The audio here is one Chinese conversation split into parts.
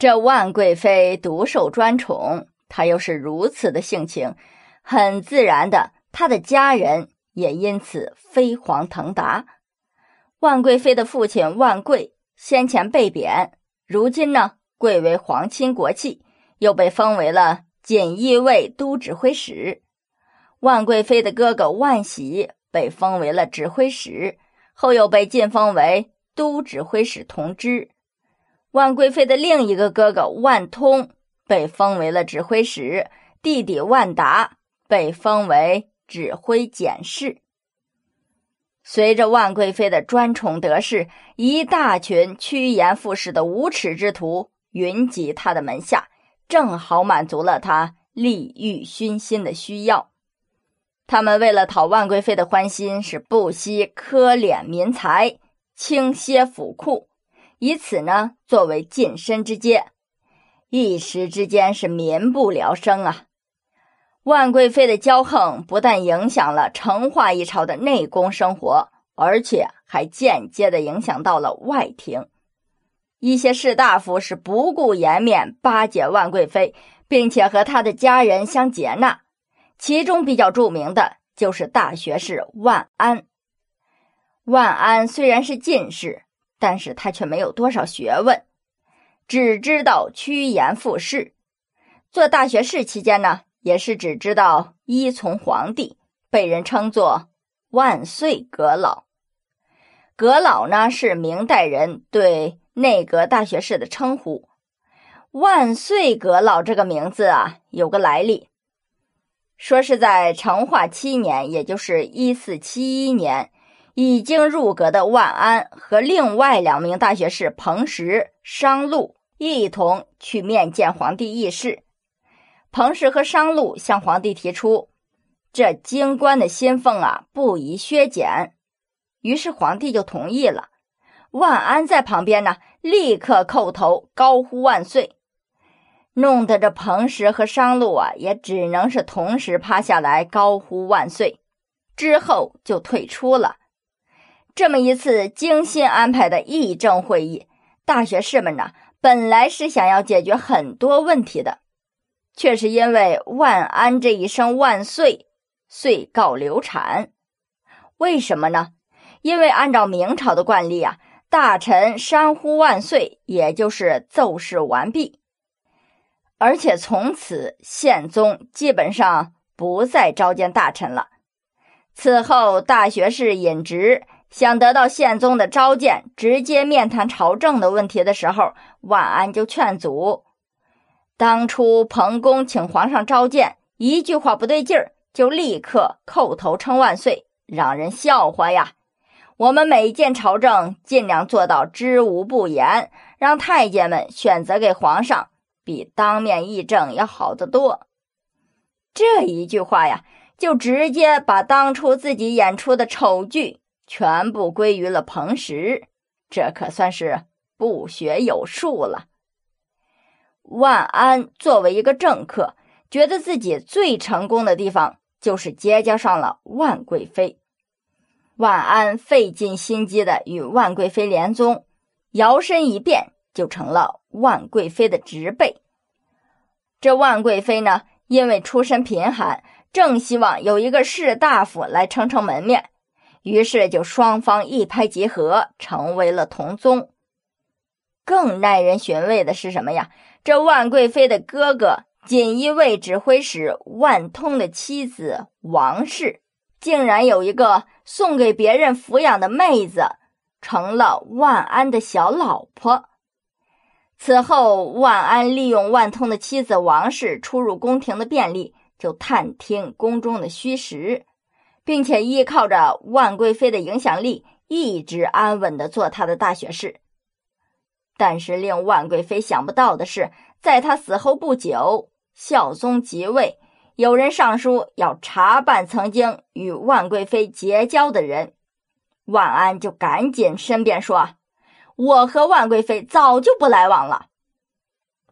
这万贵妃独受专宠，她又是如此的性情，很自然的，她的家人也因此飞黄腾达。万贵妃的父亲万贵先前被贬，如今呢，贵为皇亲国戚，又被封为了锦衣卫都指挥使。万贵妃的哥哥万喜被封为了指挥使，后又被晋封为都指挥使同知。万贵妃的另一个哥哥万通被封为了指挥使，弟弟万达被封为指挥检事。随着万贵妃的专宠得势，一大群趋炎附势的无耻之徒云集他的门下，正好满足了他利欲熏心的需要。他们为了讨万贵妃的欢心，是不惜苛敛民财，倾泻府库，以此呢作为晋升之阶。一时之间是民不聊生啊！万贵妃的骄横不但影响了成化一朝的内宫生活，而且还间接的影响到了外廷。一些士大夫是不顾颜面巴结万贵妃，并且和她的家人相结纳。其中比较著名的就是大学士万安。万安虽然是进士，但是他却没有多少学问，只知道趋炎附势。做大学士期间呢，也是只知道依从皇帝，被人称作“万岁阁老”。阁老呢，是明代人对内阁大学士的称呼。万岁阁老这个名字啊，有个来历。说是在成化七年，也就是一四七一年，已经入阁的万安和另外两名大学士彭石、商禄一同去面见皇帝议事。彭石和商禄向皇帝提出，这京官的薪俸啊不宜削减，于是皇帝就同意了。万安在旁边呢，立刻叩头高呼万岁。弄得这彭石和商路啊，也只能是同时趴下来高呼万岁，之后就退出了。这么一次精心安排的议政会议，大学士们呢，本来是想要解决很多问题的，却是因为万安这一声万岁，遂告流产。为什么呢？因为按照明朝的惯例啊，大臣山呼万岁，也就是奏事完毕。而且从此，宪宗基本上不再召见大臣了。此后，大学士尹直想得到宪宗的召见，直接面谈朝政的问题的时候，万安就劝阻。当初彭公请皇上召见，一句话不对劲儿，就立刻叩头称万岁，让人笑话呀。我们每见朝政，尽量做到知无不言，让太监们选择给皇上。比当面议政要好得多。这一句话呀，就直接把当初自己演出的丑剧全部归于了彭石，这可算是不学有术了。万安作为一个政客，觉得自己最成功的地方就是结交上了万贵妃。万安费尽心机的与万贵妃联宗，摇身一变就成了。万贵妃的侄辈，这万贵妃呢，因为出身贫寒，正希望有一个士大夫来撑撑门面，于是就双方一拍即合，成为了同宗。更耐人寻味的是什么呀？这万贵妃的哥哥锦衣卫指挥使万通的妻子王氏，竟然有一个送给别人抚养的妹子，成了万安的小老婆。此后，万安利用万通的妻子王氏出入宫廷的便利，就探听宫中的虚实，并且依靠着万贵妃的影响力，一直安稳的做他的大学士。但是，令万贵妃想不到的是，在他死后不久，孝宗即位，有人上书要查办曾经与万贵妃结交的人，万安就赶紧申辩说。我和万贵妃早就不来往了。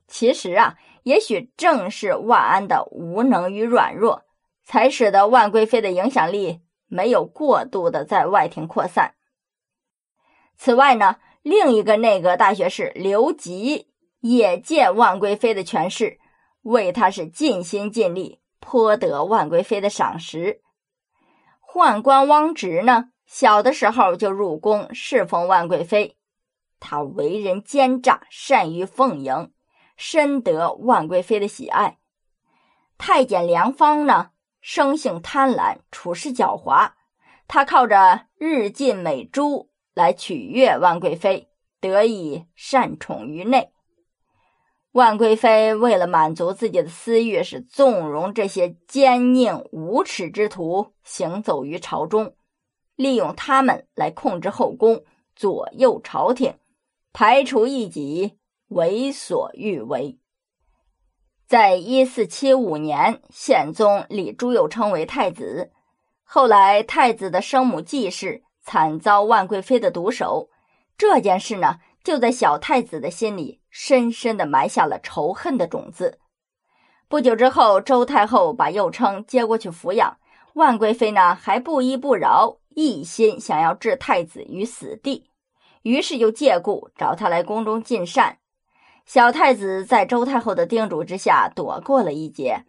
其实啊，也许正是万安的无能与软弱，才使得万贵妃的影响力没有过度的在外廷扩散。此外呢，另一个内阁大学士刘吉也借万贵妃的权势，为他是尽心尽力，颇得万贵妃的赏识。宦官汪直呢，小的时候就入宫侍奉万贵妃，他为人奸诈，善于奉迎，深得万贵妃的喜爱。太监梁芳呢，生性贪婪，处事狡猾，他靠着日进美珠来取悦万贵妃，得以善宠于内。万贵妃为了满足自己的私欲，是纵容这些奸佞无耻之徒行走于朝中，利用他们来控制后宫，左右朝廷，排除异己，为所欲为。在一四七五年，宪宗立朱佑称为太子。后来，太子的生母季氏惨遭万贵妃的毒手，这件事呢，就在小太子的心里深深的埋下了仇恨的种子。不久之后，周太后把佑称接过去抚养，万贵妃呢还不依不饶，一心想要置太子于死地，于是就借故找他来宫中进膳。小太子在周太后的叮嘱之下躲过了一劫。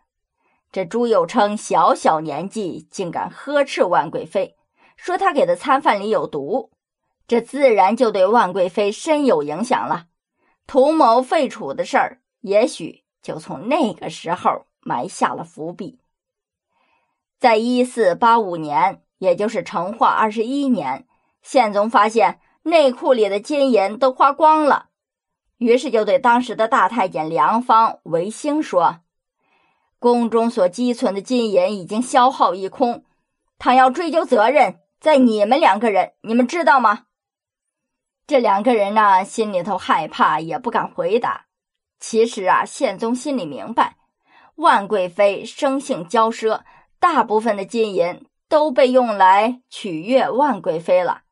这朱佑称小小年纪竟敢呵斥万贵妃，说他给的餐饭里有毒，这自然就对万贵妃深有影响了。图谋废楚的事儿，也许就从那个时候埋下了伏笔。在一四八五年，也就是成化二十一年，宪宗发现内库里的金银都花光了。于是就对当时的大太监梁方、维兴说：“宫中所积存的金银已经消耗一空，倘要追究责任，在你们两个人，你们知道吗？”这两个人呢，心里头害怕，也不敢回答。其实啊，宪宗心里明白，万贵妃生性骄奢，大部分的金银都被用来取悦万贵妃了，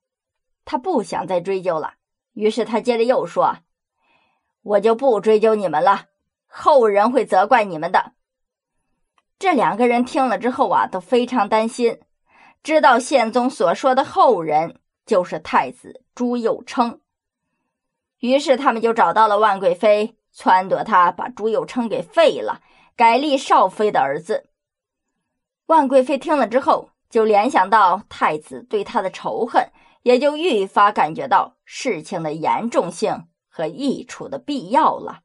他不想再追究了。于是他接着又说。我就不追究你们了，后人会责怪你们的。这两个人听了之后啊，都非常担心，知道宪宗所说的后人就是太子朱佑称，于是他们就找到了万贵妃，撺掇他把朱佑称给废了，改立少妃的儿子。万贵妃听了之后，就联想到太子对她的仇恨，也就愈发感觉到事情的严重性。和益处的必要了。